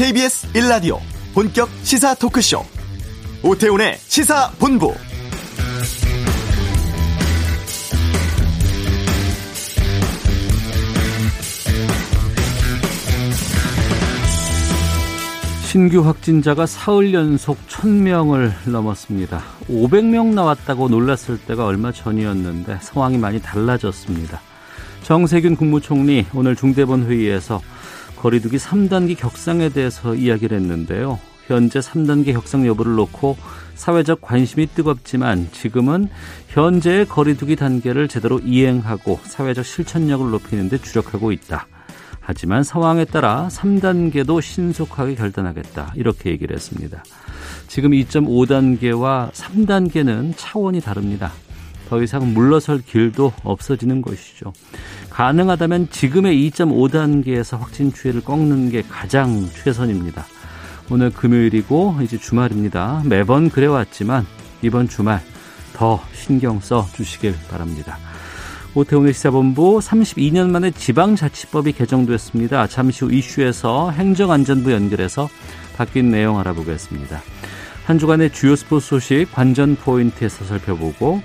KBS 1라디오 본격 시사 토크쇼 오태훈의 시사본부 신규 확진자가 사흘 연속 1000명을 넘었습니다. 500명 나왔다고 놀랐을 때가 얼마 전이었는데 상황이 많이 달라졌습니다. 정세균 국무총리 오늘 중대본 회의에서 거리두기 3단계 격상에 대해서 이야기를 했는데요. 현재 3단계 격상 여부를 놓고 사회적 관심이 뜨겁지만 지금은 현재의 거리두기 단계를 제대로 이행하고 사회적 실천력을 높이는 데 주력하고 있다. 하지만 상황에 따라 3단계도 신속하게 결단하겠다. 이렇게 얘기를 했습니다. 지금 2.5단계와 3단계는 차원이 다릅니다. 더 이상 물러설 길도 없어지는 것이죠. 가능하다면 지금의 2.5단계에서 확진 추이를 꺾는 게 가장 최선입니다. 오늘 금요일이고 이제 주말입니다. 매번 그래왔지만 이번 주말 더 신경 써 주시길 바랍니다. 오태훈의 시사본부 32년 만에 지방자치법이 개정됐습니다. 잠시 후 이슈에서 행정안전부 연결해서 바뀐 내용 알아보겠습니다. 한 주간의 주요 스포츠 소식 관전 포인트에서 살펴보고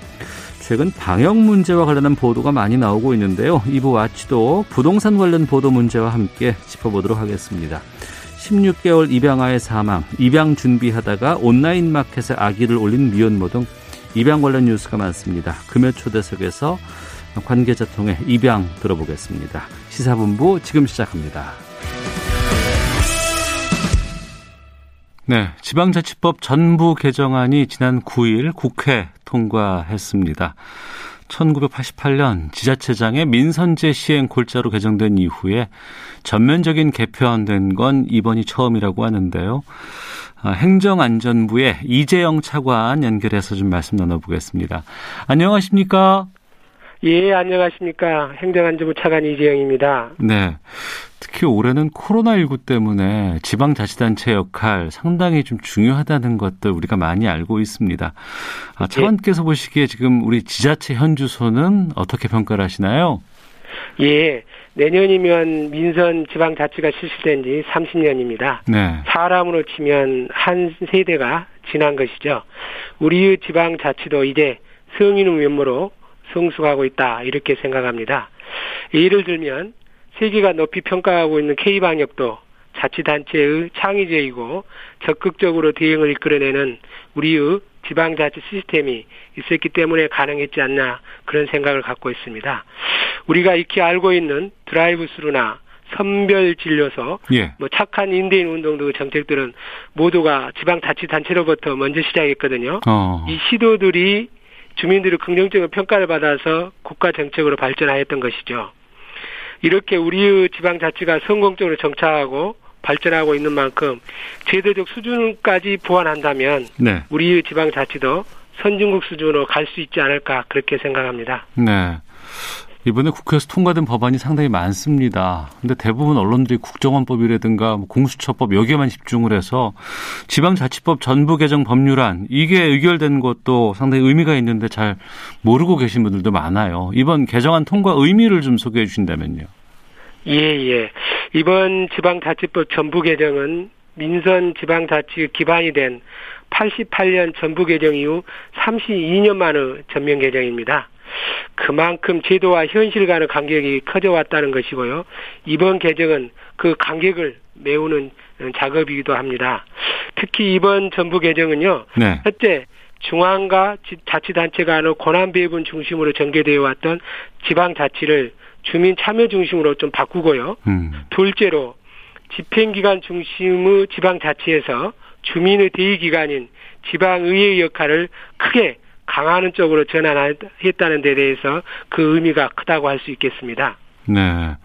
최근 방역 문제와 관련한 보도가 많이 나오고 있는데요. 이부 와치도 부동산 관련 보도 문제와 함께 짚어보도록 하겠습니다. 16개월 입양아의 사망, 입양 준비하다가 온라인 마켓에 아기를 올린 미혼모 등 입양 관련 뉴스가 많습니다. 금요 초대석에서 관계자 통해 입양 들어보겠습니다. 시사본부 지금 시작합니다. 네, 지방자치법 전부 개정안이 지난 9일 국회 통과했습니다. 1988년 지자체장의 민선제 시행 골자로 개정된 이후에 전면적인 개편된 건 이번이 처음이라고 하는데요. 아, 행정안전부의 이재영 차관 연결해서 좀 말씀 나눠보겠습니다. 안녕하십니까? 예, 안녕하십니까. 행정안전부 차관 이재영입니다. 네. 특히 올해는 코로나19 때문에 지방자치단체 역할 상당히 좀 중요하다는 것들 우리가 많이 알고 있습니다. 아, 차관께서 예. 보시기에 지금 우리 지자체 현주소는 어떻게 평가를 하시나요? 예. 내년이면 민선 지방자치가 실시된 지 30년입니다. 네. 사람으로 치면 한 세대가 지난 것이죠. 우리의 지방자치도 이제 성인의 면모로 성숙하고 있다 이렇게 생각합니다. 예를 들면 세계가 높이 평가하고 있는 K방역도 자치단체의 창의적이고 적극적으로 대응을 이끌어내는 우리의 지방자치 시스템이 있었기 때문에 가능했지 않나 그런 생각을 갖고 있습니다. 우리가 익히 알고 있는 drive-through나 선별 진료소, 예. 뭐 착한 임대인 운동도 정책들은 모두가 지방자치단체로부터 먼저 시작했거든요. 어. 이 시도들이 주민들의 긍정적인 평가를 받아서 국가 정책으로 발전하였던 것이죠. 이렇게 우리의 지방자치가 성공적으로 정착하고 발전하고 있는 만큼 제도적 수준까지 보완한다면 네. 우리의 지방자치도 선진국 수준으로 갈 수 있지 않을까 그렇게 생각합니다. 네. 이번에 국회에서 통과된 법안이 상당히 많습니다. 근데 대부분 언론들이 국정원법이라든가 뭐 공수처법 여기에만 집중을 해서 지방자치법 전부 개정 법률안 이게 의결된 것도 상당히 의미가 있는데 잘 모르고 계신 분들도 많아요. 이번 개정안 통과 의미를 좀 소개해 주신다면요. 예, 예. 이번 지방자치법 전부 개정은 민선 지방자치 기반이 된 88년 전부 개정 이후 32년 만의 전면 개정입니다. 그만큼 제도와 현실과의 간격이 커져왔다는 것이고요. 이번 개정은 그 간격을 메우는 작업이기도 합니다. 특히 이번 전부 개정은요. 네. 첫째, 중앙과 자치단체 간의 권한 배분 중심으로 전개되어 왔던 지방자치를 주민 참여 중심으로 좀 바꾸고요. 음. 둘째로 집행기관 중심의 지방자치에서 주민의 대의기관인 지방의회의 역할을 크게 강화하는 쪽으로 전환했다는 데 대해서 그 의미가 크다고 할 수 있겠습니다. 네.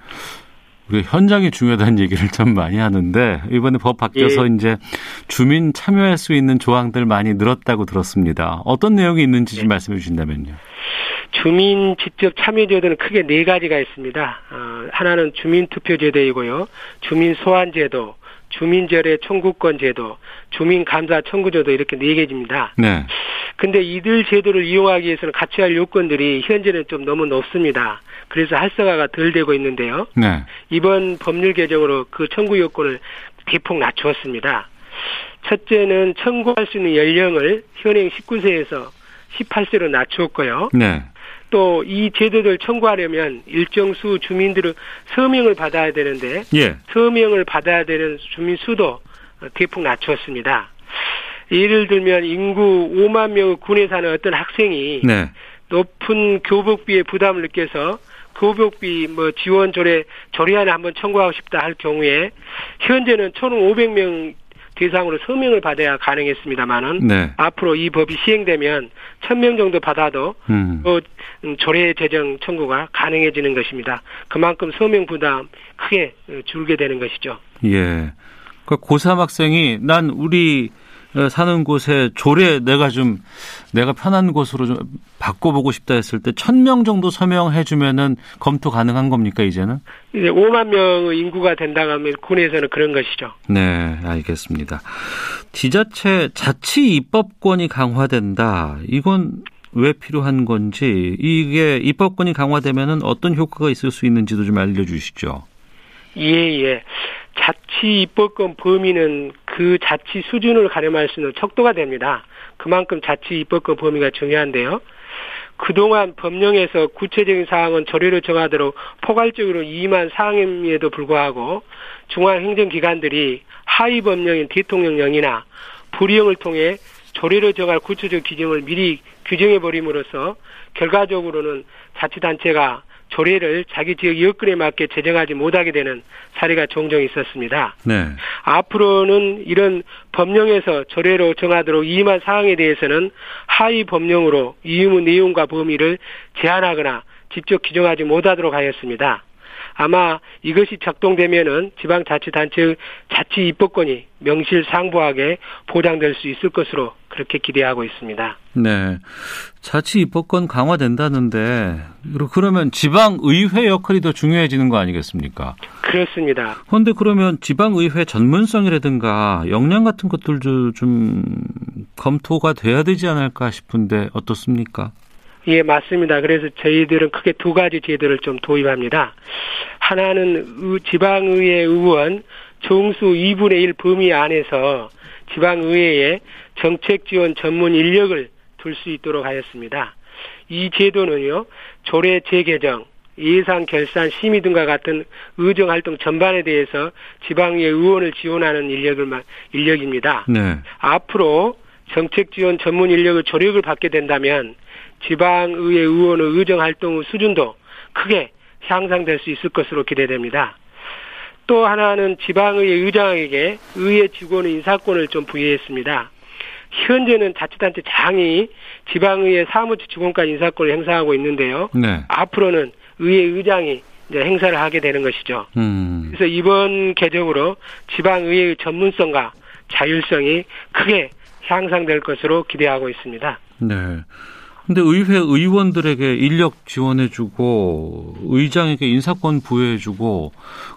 우리 현장이 중요하다는 얘기를 참 많이 하는데 이번에 법 바뀌어서 예. 이제 주민 참여할 수 있는 조항들 많이 늘었다고 들었습니다. 어떤 내용이 있는지 좀 예. 말씀해 주신다면요. 주민 직접 참여 제도는 크게 네 가지가 있습니다. 어, 하나는 주민 투표 제도이고요. 주민 소환 제도, 주민절의 청구권 제도, 주민 감사 청구 제도 이렇게 네 개입니다. 네. 근데 이들 제도를 이용하기 위해서는 같이 할 요건들이 현재는 좀 너무 높습니다. 그래서 활성화가 덜 되고 있는데요. 네. 이번 법률 개정으로 그 청구 요건을 대폭 낮추었습니다. 첫째는 청구할 수 있는 연령을 현행 19세에서 18세로 낮추었고요. 네. 또 이 제도를 청구하려면 일정 수 주민들의 서명을 받아야 되는데 예. 서명을 받아야 되는 주민 수도 대폭 낮추었습니다. 예를 들면 인구 5만 명의 군에 사는 어떤 학생이 네. 높은 교복비에 부담을 느껴서 교복비 뭐 지원 조례 조례안을 한번 청구하고 싶다 할 경우에 현재는 1,500명 대상으로 서명을 받아야 가능했습니다만은 네. 앞으로 이 법이 시행되면 1000명 정도 받아도 음. 또 조례 제정 청구가 가능해지는 것입니다. 그만큼 서명 부담 크게 줄게 되는 것이죠. 예. 그 고3 학생이 난 우리 어, 사는 곳에 조례 내가 좀 내가 편한 곳으로 좀 바꿔보고 싶다 했을 때 천 명 정도 서명해 주면은 검토 가능한 겁니까 이제는? 이제 5만 명의 인구가 된다고 하면 군에서는 그런 것이죠. 네, 알겠습니다. 지자체 자치 입법권이 강화된다. 이건 왜 필요한 건지 이게 입법권이 강화되면은 어떤 효과가 있을 수 있는지도 좀 알려주시죠. 예, 예. 자치 입법권 범위는 그 자치 수준을 가늠할 수 있는 척도가 됩니다. 그만큼 자치 입법권 범위가 중요한데요. 그동안 법령에서 구체적인 사항은 조례로 정하도록 포괄적으로 임한 사항임에도 불구하고 중앙행정기관들이 하위 법령인 대통령령이나 불령을 통해 조례로 정할 구체적 기준을 미리 규정해 버림으로써 결과적으로는 자치단체가 조례를 자기 지역 여건에 맞게 제정하지 못하게 되는 사례가 종종 있었습니다. 네. 앞으로는 이런 법령에서 조례로 정하도록 이임한 사항에 대해서는 하위 법령으로 이의무 내용과 범위를 제한하거나 직접 규정하지 못하도록 하였습니다. 아마 이것이 작동되면은 지방자치단체의 자치 입법권이 명실상부하게 보장될 수 있을 것으로 그렇게 기대하고 있습니다. 네. 자치 입법권 강화된다는데 그러면 지방 의회 역할이 더 중요해지는 거 아니겠습니까? 그렇습니다. 그런데 그러면 지방 의회 전문성이라든가 역량 같은 것들도 좀 검토가 돼야 되지 않을까 싶은데 어떻습니까? 예, 맞습니다. 그래서 저희들은 크게 두 가지 제도를 좀 도입합니다. 하나는 지방의회 의원 정수 2분의 1 범위 안에서 지방의회에 정책 지원 전문 인력을 둘 수 있도록 하였습니다. 이 제도는요, 조례 재개정, 예산 결산 심의 등과 같은 의정 활동 전반에 대해서 지방의 의원을 지원하는 인력을 인력입니다. 네. 앞으로 정책 지원 전문 인력의 조력을 받게 된다면 지방의회 의원의 의정 활동 수준도 크게 향상될 수 있을 것으로 기대됩니다. 또 하나는 지방의회 의장에게 의회 직원의 인사권을 좀 부여했습니다. 현재는 자치단체 장이 지방의회 사무처 직원까지 인사권을 행사하고 있는데요. 네. 앞으로는 의회 의장이 이제 행사를 하게 되는 것이죠. 음. 그래서 이번 개정으로 지방의회의 전문성과 자율성이 크게 향상될 것으로 기대하고 있습니다. 네. 근데 의회 의원들에게 인력 지원해주고 의장에게 인사권 부여해주고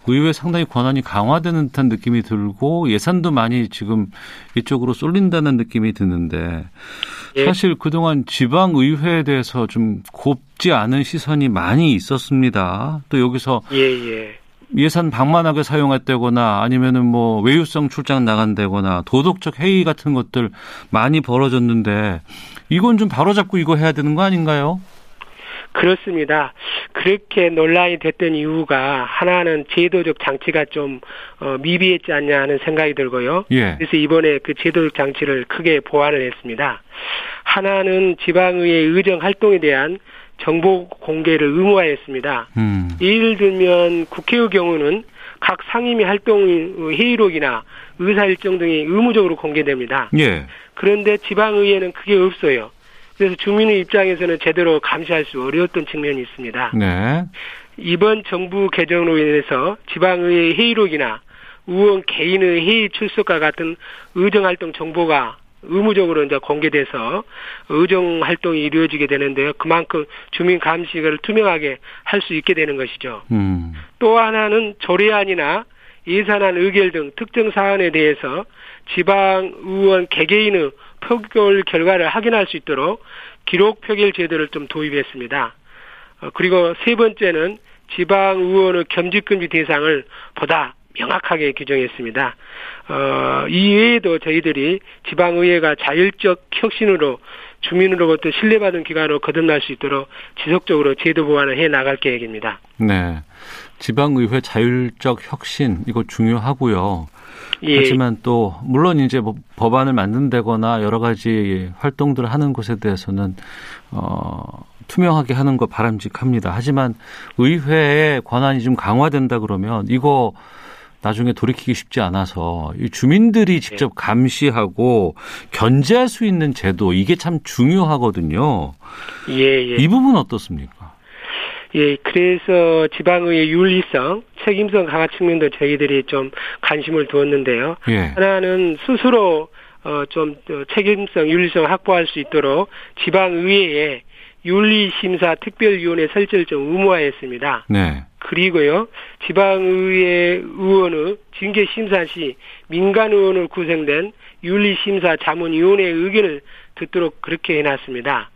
의회 상당히 권한이 강화되는 듯한 느낌이 들고 예산도 많이 지금 이쪽으로 쏠린다는 느낌이 드는데 예. 사실 그동안 지방 의회에 대해서 좀 곱지 않은 시선이 많이 있었습니다. 또 여기서 예, 예. 예산 방만하게 사용했다거나 아니면은 뭐 외유성 출장 나간다거나 도덕적 해이 같은 것들 많이 벌어졌는데 이건 좀 바로잡고 이거 해야 되는 거 아닌가요? 그렇습니다. 그렇게 논란이 됐던 이유가 하나는 제도적 장치가 좀 어, 미비했지 않냐 하는 생각이 들고요. 예. 그래서 이번에 그 제도적 장치를 크게 보완을 했습니다. 하나는 지방의회 의정 활동에 대한 정보 공개를 의무화했습니다. 음. 예를 들면 국회의 경우는 각 상임위 활동 회의록이나 의사 일정 등이 의무적으로 공개됩니다. 예. 그런데 지방의회는 그게 없어요. 그래서 주민의 입장에서는 제대로 감시할 수 어려웠던 측면이 있습니다. 네. 이번 정부 개정으로 인해서 지방의회 회의록이나 의원 개인의 회의 출석과 같은 의정활동 정보가 의무적으로 이제 공개돼서 의정 활동이 이루어지게 되는데요. 그만큼 주민 감시를 투명하게 할 수 있게 되는 것이죠. 음. 또 하나는 조례안이나 예산안 의결 등 특정 사안에 대해서 지방 의원 개개인의 표결 결과를 확인할 수 있도록 기록 표결 제도를 좀 도입했습니다. 어, 그리고 세 번째는 지방 의원의 겸직금지 대상을 보다 명확하게 규정했습니다. 어, 이외에도 저희들이 지방의회가 자율적 혁신으로 주민으로부터 신뢰받은 기관으로 거듭날 수 있도록 지속적으로 제도 보완을 해 나갈 계획입니다. 네. 지방의회 자율적 혁신 이거 중요하고요. 예. 하지만 또 물론 이제 뭐 법안을 만든다거나 여러 가지 활동들을 하는 곳에 대해서는 어 투명하게 하는 거 바람직합니다. 하지만 의회의 권한이 좀 강화된다 그러면 이거 나중에 돌이키기 쉽지 않아서 이 주민들이 직접 네. 감시하고 견제할 수 있는 제도 이게 참 중요하거든요. 예, 예. 이 부분 어떻습니까? 예, 그래서 지방의 윤리성, 책임성 강화 측면도 저희들이 좀 관심을 두었는데요. 예. 하나는 스스로 어, 좀 어, 책임성, 윤리성 확보할 수 있도록 지방의회에 윤리심사 특별위원회 설치를 좀 의무화했습니다. 네. 그리고요, 지방의회 의원의 징계심사 시 민간 의원을 구성된 윤리심사 자문위원회의 의견을 듣도록 그렇게 해놨습니다.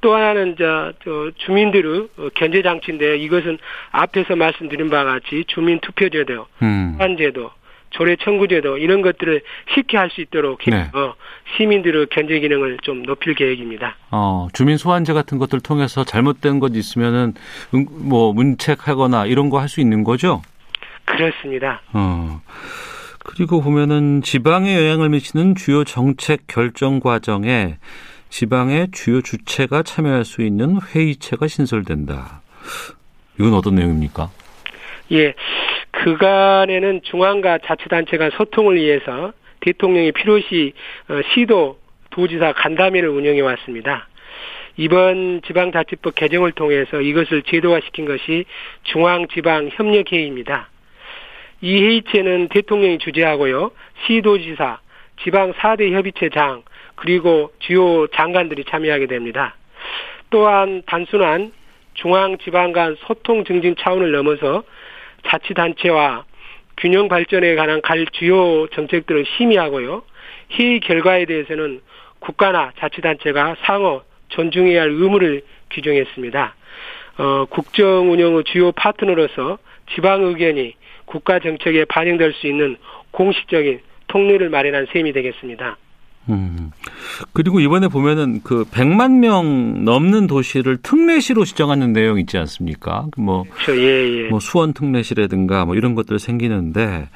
또 하나는 저, 저 주민들의 견제 장치인데 이것은 앞에서 말씀드린 바와 같이 주민 투표제도, 음. 제도 조례 청구 제도 이런 것들을 쉽게 할 수 있도록 네. 어, 시민들의 견제 기능을 좀 높일 계획입니다. 어, 주민 소환제 같은 것들 통해서 잘못된 것 있으면은 음, 뭐 문책하거나 이런 거 할 수 있는 거죠? 그렇습니다. 어. 그리고 보면은 지방에 영향을 미치는 주요 정책 결정 과정에 지방의 주요 주체가 참여할 수 있는 회의체가 신설된다. 이건 어떤 내용입니까? 예. 그간에는 중앙과 자치단체가 소통을 위해서 대통령이 필요시 어, 시도 도지사 간담회를 운영해 왔습니다. 이번 지방자치법 개정을 통해서 이것을 제도화시킨 것이 중앙지방협력회의입니다. 이 회의체는 대통령이 주재하고요. 시도지사, 지방 4대 협의체 장, 그리고 주요 장관들이 참여하게 됩니다. 또한 단순한 중앙지방 간 소통 증진 차원을 넘어서 자치단체와 균형 발전에 관한 갈 주요 정책들을 심의하고요. 회의 결과에 대해서는 국가나 자치단체가 상호 존중해야 할 의무를 규정했습니다. 어, 국정 운영의 주요 파트너로서 지방 의견이 국가 정책에 반영될 수 있는 공식적인 통례를 마련한 셈이 되겠습니다. 음. 그리고 이번에 보면은 그 100만 명 넘는 도시를 특례시로 지정하는 내용 있지 않습니까? 뭐, 그렇죠. 예, 예. 뭐 수원 특례시라든가 뭐 이런 것들 생기는데,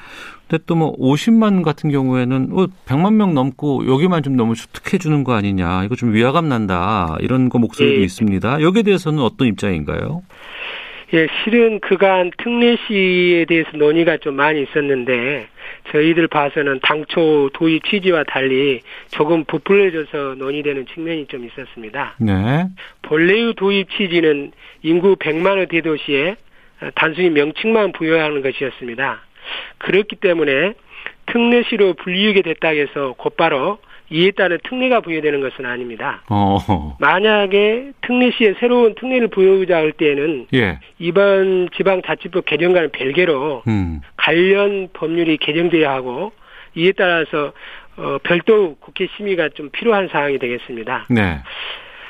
근데 또 뭐 50만 같은 경우에는 어, 100만 명 넘고 여기만 좀 너무 주특해 주는 거 아니냐, 이거 좀 위화감 난다 이런 거 목소리도 예. 있습니다. 여기에 대해서는 어떤 입장인가요? 예, 실은 그간 특례시에 대해서 논의가 좀 많이 있었는데 저희들 봐서는 당초 도입 취지와 달리 조금 부풀려져서 논의되는 측면이 좀 있었습니다. 네. 본래의 도입 취지는 인구 100만의 대도시에 단순히 명칭만 부여하는 것이었습니다. 그렇기 때문에 특례시로 불리우게 됐다 해서 곧바로 이에 따른 특례가 부여되는 것은 아닙니다. 어. 만약에 특례시에 새로운 특례를 부여하자 할 때에는 예. 이번 지방자치법 개정과는 별개로 음. 관련 법률이 개정돼야 하고 이에 따라서 어, 별도 국회 심의가 좀 필요한 사항이 되겠습니다. 네.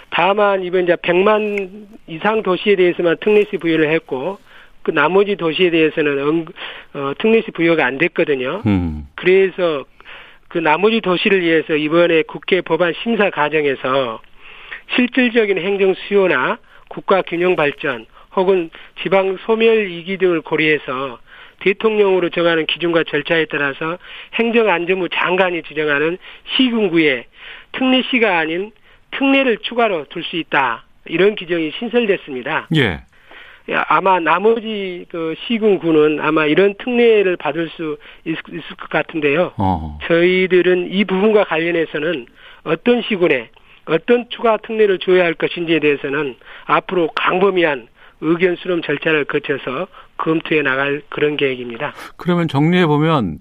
다만 이번 이제 100만 이상 도시에 대해서만 특례시 부여를 했고 그 나머지 도시에 대해서는 응, 어, 특례시 부여가 안 됐거든요. 음. 그래서 그 나머지 도시를 위해서 이번에 국회 법안 심사 과정에서 실질적인 행정 수요나 국가 균형 발전 혹은 지방 소멸 이기 등을 고려해서 대통령으로 정하는 기준과 절차에 따라서 행정안전부 장관이 지정하는 시군구에 특례시가 아닌 특례를 추가로 둘 수 있다. 이런 규정이 신설됐습니다. 예. 아마 나머지 그 시군구는 아마 이런 특례를 받을 수 있을, 것 같은데요. 어. 저희들은 이 부분과 관련해서는 어떤 시군에 어떤 추가 특례를 줘야 할 것인지에 대해서는 앞으로 강범위한 의견 수렴 절차를 거쳐서 검토해 나갈 그런 계획입니다. 그러면 정리해 보면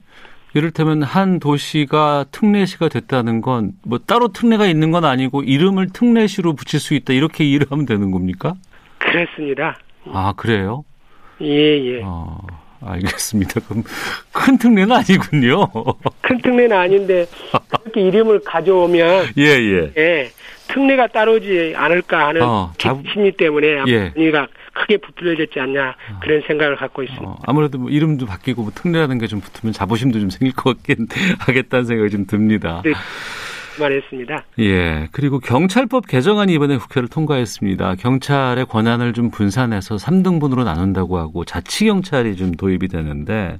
이를테면 한 도시가 특례시가 됐다는 건 뭐 따로 특례가 있는 건 아니고 이름을 특례시로 붙일 수 있다 이렇게 이해하면 되는 겁니까? 그렇습니다. 아, 그래요? 예, 예. 어, 알겠습니다. 그럼 큰 특례는 아니군요. 큰 특례는 아닌데, 그렇게 이름을 가져오면. 예, 예. 예. 특례가 따르지 않을까 하는 어, 자... 심리 때문에 예. 가 크게 부풀려졌지 않냐 그런 생각을 갖고 있습니다. 어, 아무래도 뭐 이름도 바뀌고 뭐 특례라는 게 좀 붙으면 자부심도 좀 생길 것 같긴 하겠다는 생각이 좀 듭니다. 네. 말했습니다. 예. 그리고 경찰법 개정안이 이번에 국회를 통과했습니다. 경찰의 권한을 좀 분산해서 3등분으로 나눈다고 하고 자치 경찰이 좀 도입이 되는데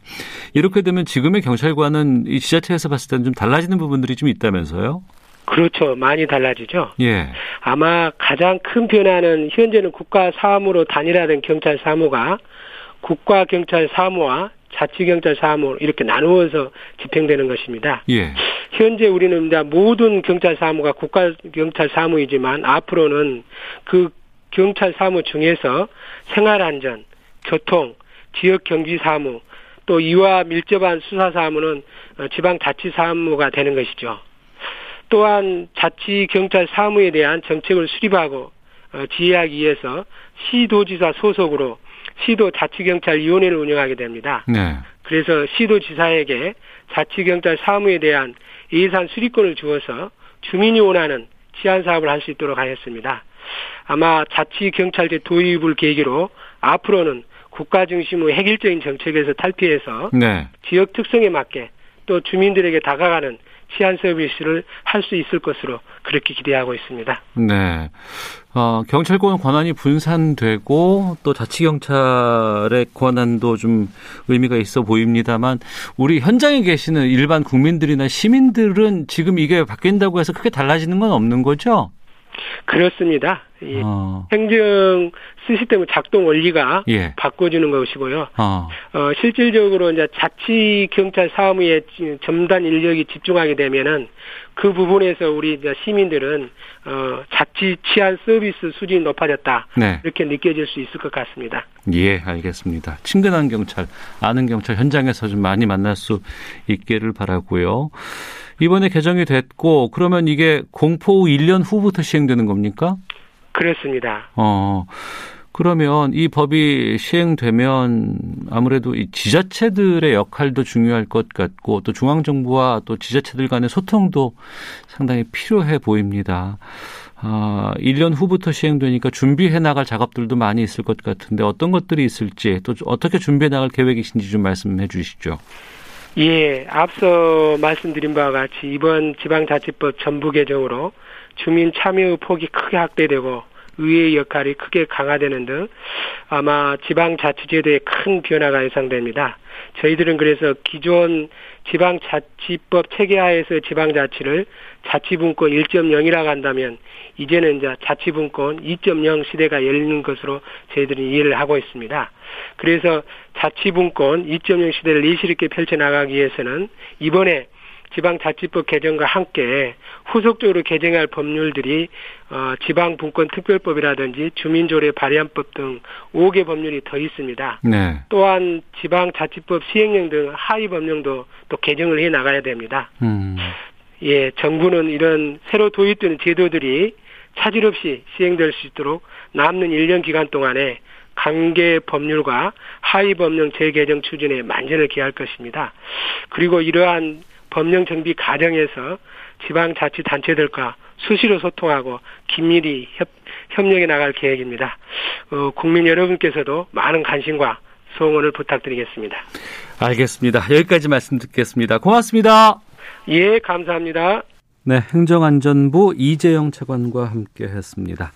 이렇게 되면 지금의 경찰관은 이 지자체에서 봤을 때는 좀 달라지는 부분들이 좀 있다면서요? 그렇죠. 많이 달라지죠. 예. 아마 가장 큰 변화는 현재는 국가 사무로 단일화된 경찰 사무가 국가 경찰 사무와 자치 경찰 사무 이렇게 나누어서 집행되는 것입니다. 예. 현재 우리는 이제 모든 경찰 사무가 국가 경찰 사무이지만 앞으로는 그 경찰 사무 중에서 생활 안전, 교통, 지역 경비 사무, 또 이와 밀접한 수사 사무는 지방 자치 사무가 되는 것이죠. 또한 자치 경찰 사무에 대한 정책을 수립하고 어, 지휘하기 위해서 시도지사 소속으로 시도 자치경찰위원회를 운영하게 됩니다. 네. 그래서 시도지사에게 자치경찰 사무에 대한 예산 수립권을 주어서 주민이 원하는 치안 사업을 할 수 있도록 하였습니다. 아마 자치경찰제 도입을 계기로 앞으로는 국가 중심의 획일적인 정책에서 탈피해서 네. 지역 특성에 맞게 또 주민들에게 다가가는 치안 서비스를 할 수 있을 것으로 그렇게 기대하고 있습니다. 네. 어, 경찰권 권한이 분산되고 또 자치경찰의 권한도 좀 의미가 있어 보입니다만 우리 현장에 계시는 일반 국민들이나 시민들은 지금 이게 바뀐다고 해서 크게 달라지는 건 없는 거죠? 그렇습니다. 예. 어. 행정 시스템의 작동 원리가 예. 바꿔주는 것이고요. 어. 어. 실질적으로 이제 자치 경찰 사무에 점단 인력이 집중하게 되면은 그 부분에서 우리 이제 시민들은 어 자치 치안 서비스 수준이 높아졌다. 네. 이렇게 느껴질 수 있을 것 같습니다. 예, 알겠습니다. 친근한 경찰, 아는 경찰 현장에서 좀 많이 만날 수 있기를 바라고요. 이번에 개정이 됐고 그러면 이게 공포 후 1년 후부터 시행되는 겁니까? 그렇습니다. 어. 그러면 이 법이 시행되면 아무래도 이 지자체들의 역할도 중요할 것 같고 또 중앙정부와 또 지자체들 간의 소통도 상당히 필요해 보입니다. 아, 1년 후부터 시행되니까 준비해 나갈 작업들도 많이 있을 것 같은데 어떤 것들이 있을지 또 어떻게 준비해 나갈 계획이신지 좀 말씀해 주시죠. 예, 앞서 말씀드린 바와 같이 이번 지방자치법 전부 개정으로 주민 참여의 폭이 크게 확대되고 의회의 역할이 크게 강화되는 등 아마 지방자치제도에 큰 변화가 예상됩니다. 저희들은 그래서 기존 지방자치법 체계하에서 지방자치를 자치분권 1.0이라고 한다면 이제는 이제 자치분권 2.0 시대가 열리는 것으로 저희들이 이해를 하고 있습니다. 그래서 자치분권 2.0 시대를 예시롭게 펼쳐나가기 위해서는 이번에 지방자치법 개정과 함께 후속적으로 개정할 법률들이 어, 지방분권특별법이라든지 주민조례 발의안법 등 5개 법률이 더 있습니다. 네. 또한 지방자치법 시행령 등 하위 법령도 또 개정을 해 나가야 됩니다. 음. 예, 정부는 이런 새로 도입되는 제도들이 차질 없이 시행될 수 있도록 남는 1년 기간 동안에 관계 법률과 하위 법령 재개정 추진에 만전을 기할 것입니다. 그리고 이러한 법령 정비 과정에서 지방자치단체들과 수시로 소통하고 긴밀히 협, 협력해 나갈 계획입니다. 어, 국민 여러분께서도 많은 관심과 소응을 부탁드리겠습니다. 알겠습니다. 여기까지 말씀 듣겠습니다. 고맙습니다. 예, 감사합니다. 네, 행정안전부 이재영 차관과 함께 했습니다.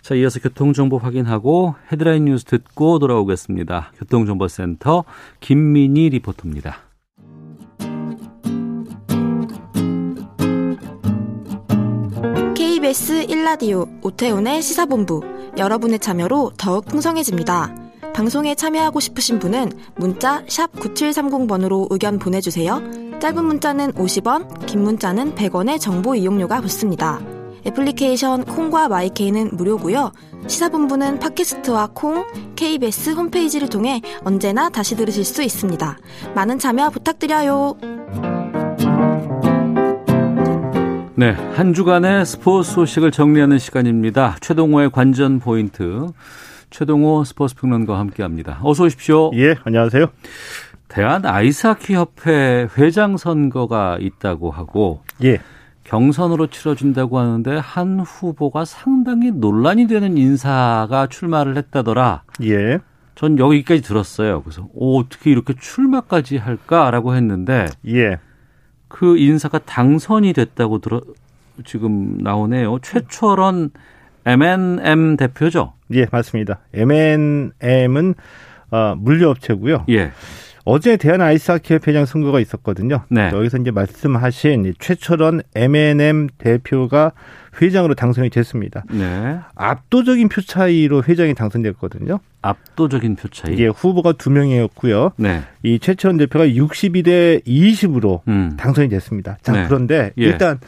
자, 이어서 교통정보 확인하고 헤드라인 뉴스 듣고 돌아오겠습니다. 교통정보센터 김민희 리포터입니다. KBS 1라디오 오태훈의 시사본부 여러분의 참여로 더욱 풍성해집니다. 방송에 참여하고 싶으신 분은 문자 9730번으로 의견 보내주세요. 짧은 문자는 50원, 긴 문자는 100원의 정보 이용료가 붙습니다. 애플리케이션 콩과 마이케이는 무료고요. 시사본부는 팟캐스트와 콩, KBS 홈페이지를 통해 언제나 다시 들으실 수 있습니다. 많은 참여 부탁드려요. 네, 한 주간의 스포츠 소식을 정리하는 시간입니다. 최동호의 관전 포인트. 최동호 스포츠 평론가와 함께합니다. 어서 오십시오. 예, 안녕하세요. 대한 아이스하키 협회 회장 선거가 있다고 하고 예. 경선으로 치러진다고 하는데 한 후보가 상당히 논란이 되는 인사가 출마를 했다더라. 예. 전 여기까지 들었어요. 그래서 오, 어떻게 이렇게 출마까지 할까라고 했는데 예. 그 인사가 당선이 됐다고 들어 지금 나오네요. 최철원 M&M 대표죠. 예, 맞습니다. M&M은 어, 물류업체고요. 예. 어제 대한 아이스하키 협회장 선거가 있었거든요. 네. 여기서 이제 말씀하신 최철원 M&M 대표가 회장으로 당선이 됐습니다. 네. 압도적인 표 차이로 회장이 당선됐거든요. 압도적인 표 차이. 이게 후보가 두 명이었고요. 네. 이 최철원 대표가 62대 20으로 음. 당선이 됐습니다. 자, 네. 그런데 예. 일단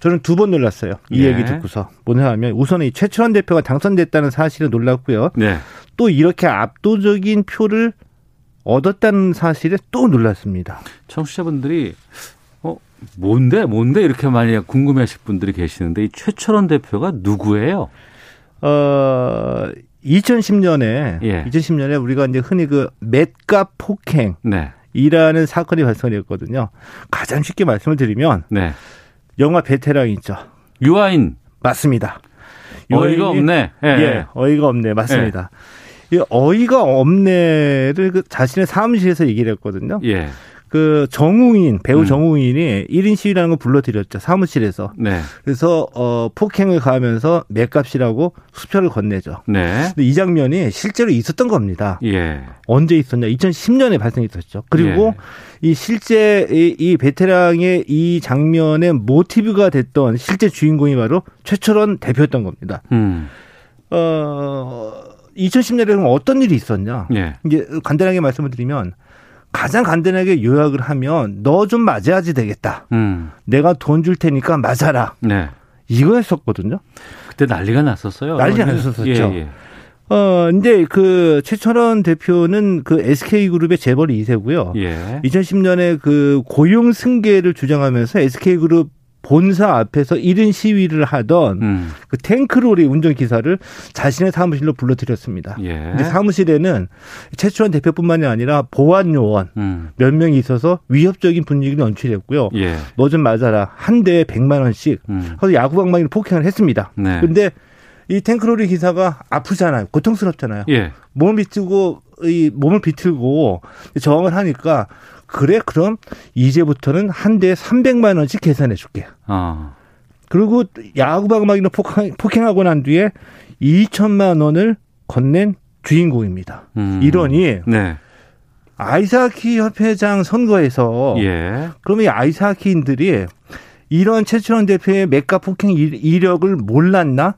저는 두 번 놀랐어요. 이 네. 얘기 듣고서. 뭐냐 하면 우선 이 최철원 대표가 당선됐다는 사실에 놀랐고요. 네. 또 이렇게 압도적인 표를 얻었다는 사실에 또 놀랐습니다. 청취자분들이 어 뭔데 뭔데 이렇게 많이 궁금해하실 분들이 계시는데 이 최철원 대표가 누구예요? 어 2010년에 예. 2010년에 우리가 이제 흔히 그 맷값 폭행 네. 이라는 사건이 발생했거든요. 가장 쉽게 말씀을 드리면 네. 영화 베테랑 있죠. 유아인 맞습니다. 어이가 없네. 예, 예, 어이가 없네. 맞습니다. 예. 이 어이가 없네를 그 자신의 사무실에서 얘기를 했거든요. 예. 그 정웅인 배우 음. 정웅인이 1인 시위라는 걸 불러드렸죠 사무실에서. 네. 그래서 어 폭행을 가하면서 맥값이라고 수표를 건네죠. 네. 근데 이 장면이 실제로 있었던 겁니다. 예. 언제 있었냐? 2010년에 발생했었죠. 그리고 예. 이 실제 이, 이 베테랑의 이 장면의 모티브가 됐던 실제 주인공이 바로 최철원 대표였던 겁니다. 음. 어 2010년에 그럼 어떤 일이 있었냐? 예. 이제 간단하게 말씀을 드리면 가장 간단하게 요약을 하면 너 좀 맞아야지 되겠다. 음. 내가 돈 줄 테니까 맞아라. 네. 이거였었거든요. 그때 난리가 났었어요. 난리가 났었었죠. 예, 예. 어, 근데 그 최철원 대표는 그 SK그룹의 재벌 2세고요. 예. 2010년에 그 고용 승계를 주장하면서 SK그룹 본사 앞에서 1인 시위를 하던 음. 그 탱크로리 운전기사를 자신의 사무실로 불러들였습니다. 예. 근데 사무실에는 최철원 대표뿐만이 아니라 보안 요원 음. 몇 명이 있어서 위협적인 분위기를 연출했고요. 예. 너좀 맞아라. 한 대에 100만 원씩. 음. 그래서 야구방망이로 폭행을 했습니다. 네. 근데 이 탱크로리 기사가 아프잖아요. 고통스럽잖아요. 예. 몸을 비틀고 이 몸을 비틀고 저항을 하니까 그래 그럼 이제부터는 한 대에 300만 원씩 계산해 줄게. 아. 그리고 야구방망이로 폭행, 폭행하고 난 뒤에 2천만 원을 건넨 주인공입니다. 음. 이러니 네. 아이스하키 협회장 선거에서 예. 그러면 이 아이스하키인들이 이런 최철원 대표의 맥가 폭행 이력을 몰랐나?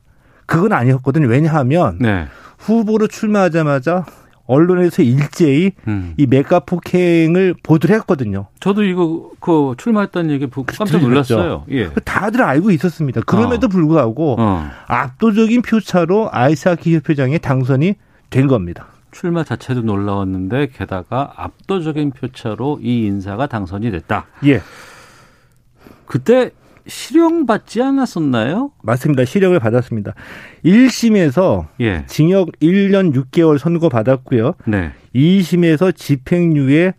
그건 아니었거든요. 왜냐하면 네. 후보로 출마하자마자 언론에서 일제히 음. 이 메가 폭행을 보도를 했거든요. 저도 이거 그 출마했다는 얘기 보고 깜짝 놀랐어요. 예. 그 다들 알고 있었습니다. 그럼에도 어. 불구하고 어. 압도적인 표차로 아이스하키 협회장의 당선이 된 겁니다. 출마 자체도 놀라웠는데 게다가 압도적인 표차로 이 인사가 당선이 됐다. 예. 그때 실형 받지 않았었나요? 맞습니다. 실형을 받았습니다. 1심에서 예. 징역 1년 6개월 선고 받았고요. 네. 2심에서 집행유예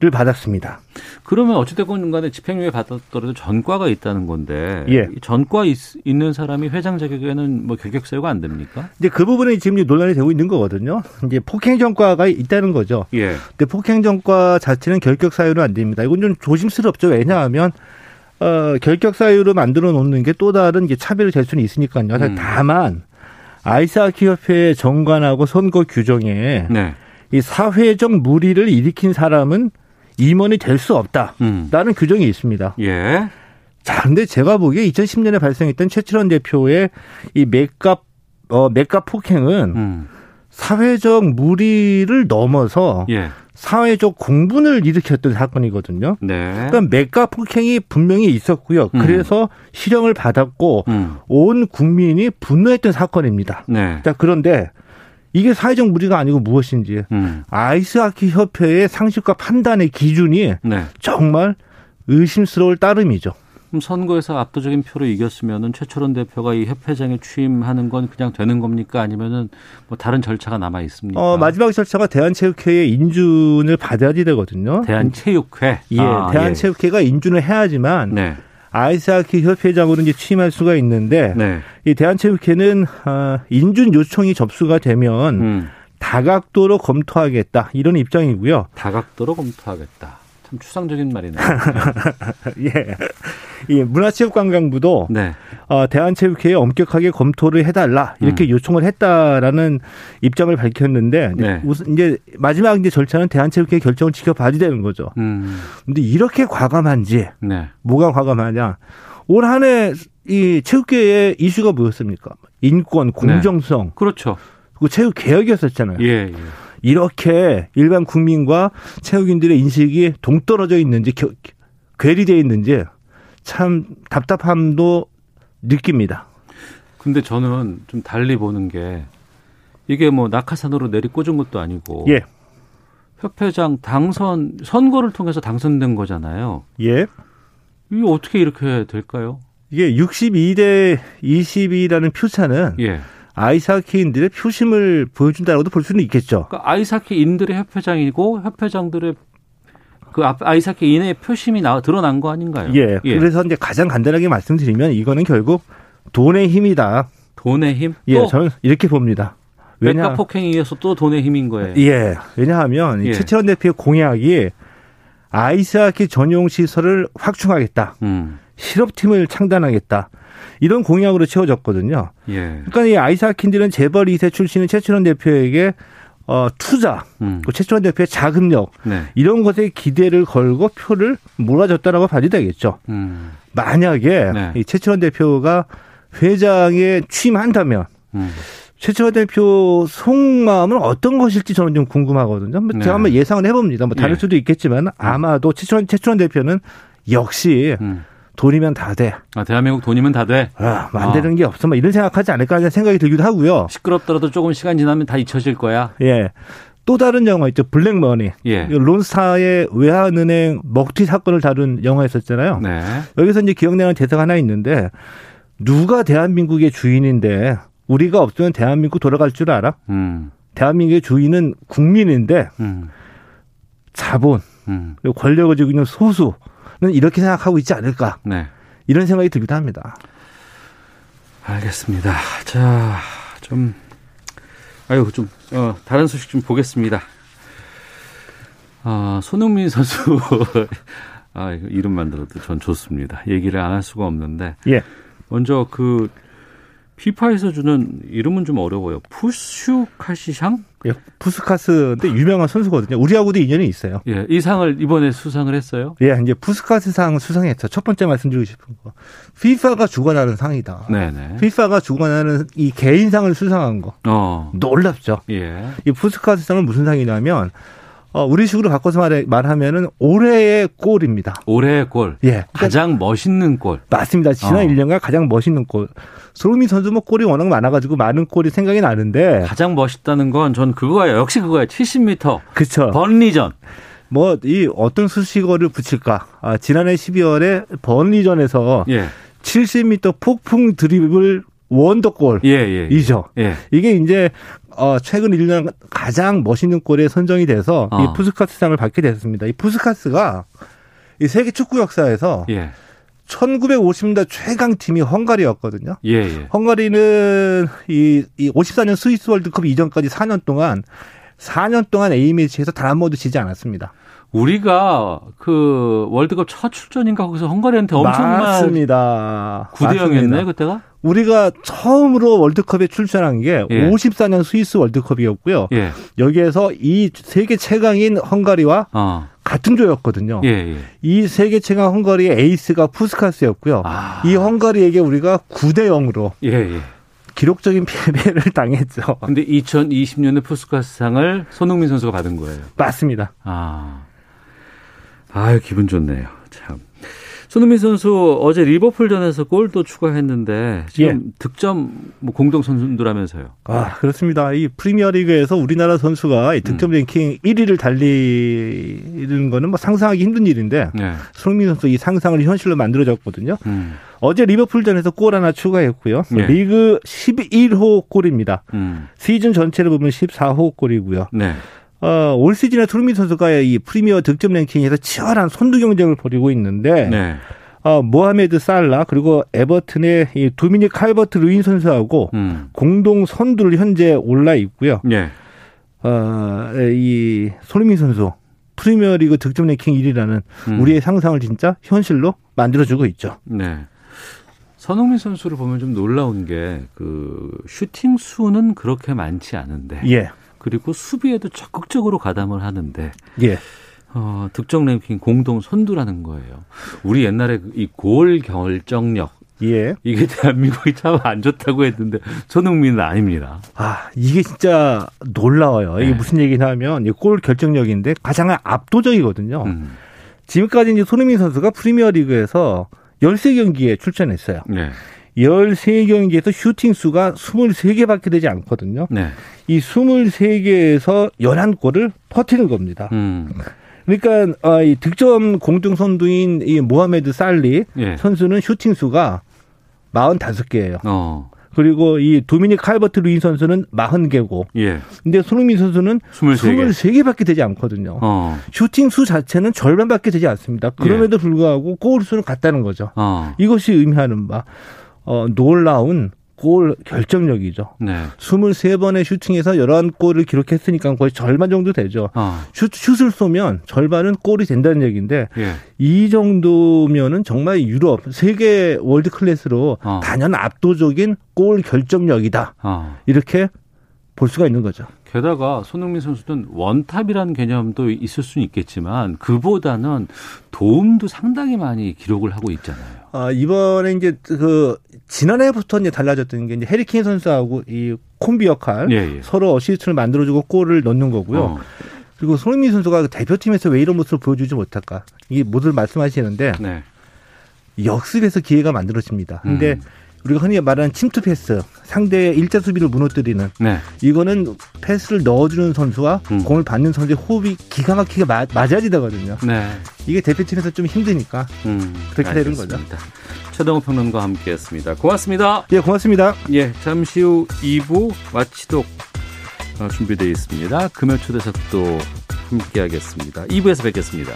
를 받았습니다. 그러면 어찌됐건 간에 집행유예 받았더라도 전과가 있다는 건데 예. 전과 있, 는 사람이 회장 자격에는 뭐 결격 사유가 안 됩니까? 이제 그 부분에 지금 논란이 되고 있는 거거든요. 이제 폭행 전과가 있다는 거죠. 예. 근데 폭행 전과 자체는 결격 사유는 안 됩니다. 이건 좀 조심스럽죠. 왜냐하면 어, 결격 사유로 만들어 놓는 게 또 다른 이제 차별이 될 수는 있으니까요. 음. 다만 아이스하키 협회의 정관하고 선거 규정에 네. 이 사회적 무리를 일으킨 사람은 임원이 될 수 없다 라는 음. 규정이 있습니다. 예. 자, 근데 제가 보기에 2010년에 발생했던 최철원 대표의 이 맥값 어 맥값 폭행은 음. 사회적 무리를 넘어서 예. 사회적 공분을 일으켰던 사건이거든요. 네. 그러니까 맥값 폭행이 분명히 있었고요. 음. 그래서 실형을 받았고 음. 온 국민이 분노했던 사건입니다. 네. 자, 그런데 이게 사회적 무리가 아니고 무엇인지 음. 아이스하키 협회의 상식과 판단의 기준이 네. 정말 의심스러울 따름이죠. 그럼 선거에서 압도적인 표로 이겼으면은 최철원 대표가 이 협회장에 취임하는 건 그냥 되는 겁니까? 아니면은 뭐 다른 절차가 남아 있습니까? 어, 마지막 절차가 대한체육회의 인준을 받아야 되거든요. 대한체육회. 예, 아, 대한체육회가 예. 인준을 해야지만 네. 아이스하키 협회장으로 이제 취임할 수가 있는데 네. 이 대한체육회는 어, 인준 요청이 접수가 되면 음. 다각도로 검토하겠다 이런 입장이고요. 다각도로 검토하겠다. 참 추상적인 말이네요. 예. 이 문화체육관광부도 네. 어, 대한체육회에 엄격하게 검토를 해달라 이렇게 음. 요청을 했다라는 입장을 밝혔는데 네. 우선 이제 마지막 이제 절차는 대한체육회 결정을 지켜봐야 되는 거죠. 음. 근데 이렇게 과감한지 네. 뭐가 과감하냐? 올 한 해 이 체육계의 이슈가 뭐였습니까? 인권, 공정성. 네. 그렇죠. 그리고 체육 개혁이었었잖아요. 예, 예. 이렇게 일반 국민과 체육인들의 인식이 동떨어져 있는지 괴리되어 있는지 참 답답함도 느낍니다. 근데 저는 좀 달리 보는 게 이게 뭐 낙하산으로 내리 꽂은 것도 아니고 예. 협회장 당선 선거를 통해서 당선된 거잖아요. 예. 이게 어떻게 이렇게 될까요? 이게 62대 22라는 표차는 예. 아이스하키인들의 표심을 보여준다고도 볼 수는 있겠죠. 그러니까 아이스하키인들의 협회장이고 협회장들의 그 아이스하키인의 표심이 나 드러난 거 아닌가요? 예. 예. 그래서 이제 가장 간단하게 말씀드리면 이거는 결국 돈의 힘이다. 돈의 힘? 예, 저는 이렇게 봅니다. 왜냐 폭행에 의해서 또 돈의 힘인 거예요. 예. 왜냐하면 예. 최철원 대표의 공약이 아이스하키 전용 시설을 확충하겠다. 음. 실업팀을 창단하겠다. 이런 공약으로 채워졌거든요. 예. 그러니까 이 아이스하키인들은 재벌 2세 출신의 최철원 대표에게 어, 투자, 음. 그 최철원 대표의 자금력 네. 이런 것에 기대를 걸고 표를 몰아줬다라고 봐도 되겠죠. 음. 만약에 네. 이 최철원 대표가 회장에 취임한다면 음. 최철원 대표 속마음은 어떤 것일지 저는 좀 궁금하거든요. 뭐 네. 제가 한번 예상을 해봅니다. 뭐 다를 예. 수도 있겠지만 음. 아마도 최철원 최철원 대표는 역시 음. 돈이면 다 돼. 아, 대한민국 돈이면 다 돼? 아, 만드는 아. 게 없어. 뭐 이런 생각하지 않을까 하는 생각이 들기도 하고요. 시끄럽더라도 조금 시간 지나면 다 잊혀질 거야. 예. 또 다른 영화 있죠. 블랙머니. 예. 론스타의 외환은행 먹튀 사건을 다룬 영화였었잖아요. 네. 여기서 이제 기억나는 대사가 하나 있는데 누가 대한민국의 주인인데 우리가 없으면 대한민국 돌아갈 줄 알아? 음. 대한민국의 주인은 국민인데 음. 자본 음. 권력을 쥐고 있는 소수 이렇게 생각하고 있지 않을까. 네. 이런 생각이 들기도 합니다. 알겠습니다. 자, 좀, 아유, 좀, 어, 다른 소식 좀 보겠습니다. 아, 손흥민 선수, 아, 이름만 들어도 전 좋습니다. 얘기를 안 할 수가 없는데. 예. 먼저 그, 피파에서 주는 이름은 좀 어려워요. 푸슈카시샹? 예, 푸스카스인데 유명한 선수거든요. 우리하고도 인연이 있어요. 예, 이 상을 이번에 수상을 했어요? 예, 이제 푸스카스상 수상했죠. 첫 번째 말씀드리고 싶은 거. 피파가 주관하는 상이다. 네네. 피파가 주관하는 이 개인상을 수상한 거. 어. 놀랍죠. 예. 이 푸스카스상은 무슨 상이냐면 어, 우리식으로 바꿔서 말해, 말하면은 올해의 골입니다. 올해의 골. 예. 가장 멋있는 골. 맞습니다. 지난 어. 1년간 가장 멋있는 골. 손흥민 선수 뭐 골이 워낙 많아가지고 많은 골이 생각이 나는데. 가장 멋있다는 건 전 그거예요. 역시 그거예요. 70m. 그쵸. 번리전. 뭐, 이 어떤 수식어를 붙일까. 아, 지난해 12월에 번리전에서 예. 70m 폭풍 드리블 원더골이죠. 예, 예, 예. 예. 이게 이제 어 최근 1년 가장 멋있는 골에 선정이 돼서 어. 이 푸스카스상을 받게 됐습니다. 이 푸스카스가 이 세계 축구 역사에서 예. 1950년대 최강 팀이 헝가리였거든요. 예, 예. 헝가리는 이, 이 54년 스위스 월드컵 이전까지 4년 동안 4년 동안 A매치에서 단 한 번도 지지 않았습니다. 우리가 그 월드컵 첫 출전인가 거기서 헝가리한테 엄청난 맞습니다. 9대 0이었나요, 그때가? 우리가 처음으로 월드컵에 출전한 게 예. 54년 스위스 월드컵이었고요. 예. 여기에서 이 세계 최강인 헝가리와 어. 같은 조였거든요. 예, 예. 이 세계 최강 헝가리의 에이스가 푸스카스였고요. 아. 이 헝가리에게 우리가 9대 0으로 예, 예. 기록적인 패배를 당했죠. 근데 2020년에 푸스카스상을 손흥민 선수가 받은 거예요. 맞습니다. 아. 아유, 기분 좋네요. 참. 손흥민 선수 어제 리버풀전에서 골도 추가했는데 지금 예. 득점 뭐 공동 선수들하면서요. 아 그렇습니다. 이 프리미어리그에서 우리나라 선수가 이 득점 음. 랭킹 1위를 달리는 거는 뭐 상상하기 힘든 일인데 네. 손흥민 선수 이 상상을 현실로 만들어졌거든요. 음. 어제 리버풀전에서 골 하나 추가했고요. 네. 리그 11호 골입니다. 음. 시즌 전체를 보면 14호 골이고요. 네. 어, 올 시즌에 손흥민 선수가 이 프리미어 득점 랭킹에서 치열한 선두 경쟁을 벌이고 있는데 네. 어, 모하메드 살라 그리고 에버튼의 이 도미닉 칼버트 르윈 선수하고 음. 공동 선두를 현재 올라 있고요. 예. 어, 이 손흥민 선수 프리미어리그 득점 랭킹 1위라는 음. 우리의 상상을 진짜 현실로 만들어주고 있죠. 네. 선흥민 선수를 보면 좀 놀라운 게 그 슈팅 수는 그렇게 많지 않은데, 예. 그리고 수비에도 적극적으로 가담을 하는데, 예. 어, 득점 랭킹 공동 선두라는 거예요. 우리 옛날에 이 골 결정력 예. 이게 대한민국이 참 안 좋다고 했는데 손흥민은 아닙니다. 아, 이게 진짜 놀라워요. 네. 이게 무슨 얘기냐면 골 결정력인데 가장 압도적이거든요. 음. 지금까지 이제 손흥민 선수가 프리미어리그에서 13경기에 출전했어요. 네. 13경기에서 슈팅 수가 23개밖에 되지 않거든요. 네. 이 23개에서 11골을 터트리는 겁니다. 음. 그러니까 어, 이 득점 공동 선두인 이 모하메드 살라 예. 선수는 슈팅 수가 45개예요. 어. 그리고 이 도미닉 칼버트 르윈 선수는 40개고. 예. 근데 손흥민 선수는 23개. 23개밖에 되지 않거든요. 어. 슈팅 수 자체는 절반밖에 되지 않습니다. 그럼에도 예. 불구하고 골 수는 같다는 거죠. 어. 이것이 의미하는 바 어, 놀라운 골 결정력이죠. 네. 23번의 슈팅에서 11골을 기록했으니까 거의 절반 정도 되죠. 어. 슛, 슛을 쏘면 절반은 골이 된다는 얘기인데 예. 이 정도면은 정말 유럽 세계 월드 클래스로 어. 단연 압도적인 골 결정력이다. 어. 이렇게 볼 수가 있는 거죠. 게다가 손흥민 선수는 원탑이라는 개념도 있을 수는 있겠지만 그보다는 도움도 상당히 많이 기록을 하고 있잖아요. 아, 이번에 이제 그 지난해부터 이제 달라졌던 게 이제 해리케인 선수하고 이 콤비 역할 예, 예. 서로 어시스트를 만들어주고 골을 넣는 거고요. 어. 그리고 손흥민 선수가 대표팀에서 왜 이런 모습을 보여주지 못할까? 이게 모두 말씀하시는데 네. 역습에서 기회가 만들어집니다. 근데 음. 우리가 흔히 말하는 침투 패스, 상대의 일자 수비를 무너뜨리는 네. 이거는 패스를 넣어주는 선수와 음. 공을 받는 선수의 호흡이 기가 막히게 마, 맞아야 되거든요. 네. 이게 대표팀에서 좀 힘드니까 음, 그렇게 알겠습니다. 되는 거죠. 최동호 평론가와 함께했습니다. 고맙습니다. 예, 고맙습니다. 예, 잠시 후 2부 마치독 어, 준비되어 있습니다. 금요 초대석도 함께하겠습니다. 2부에서 뵙겠습니다.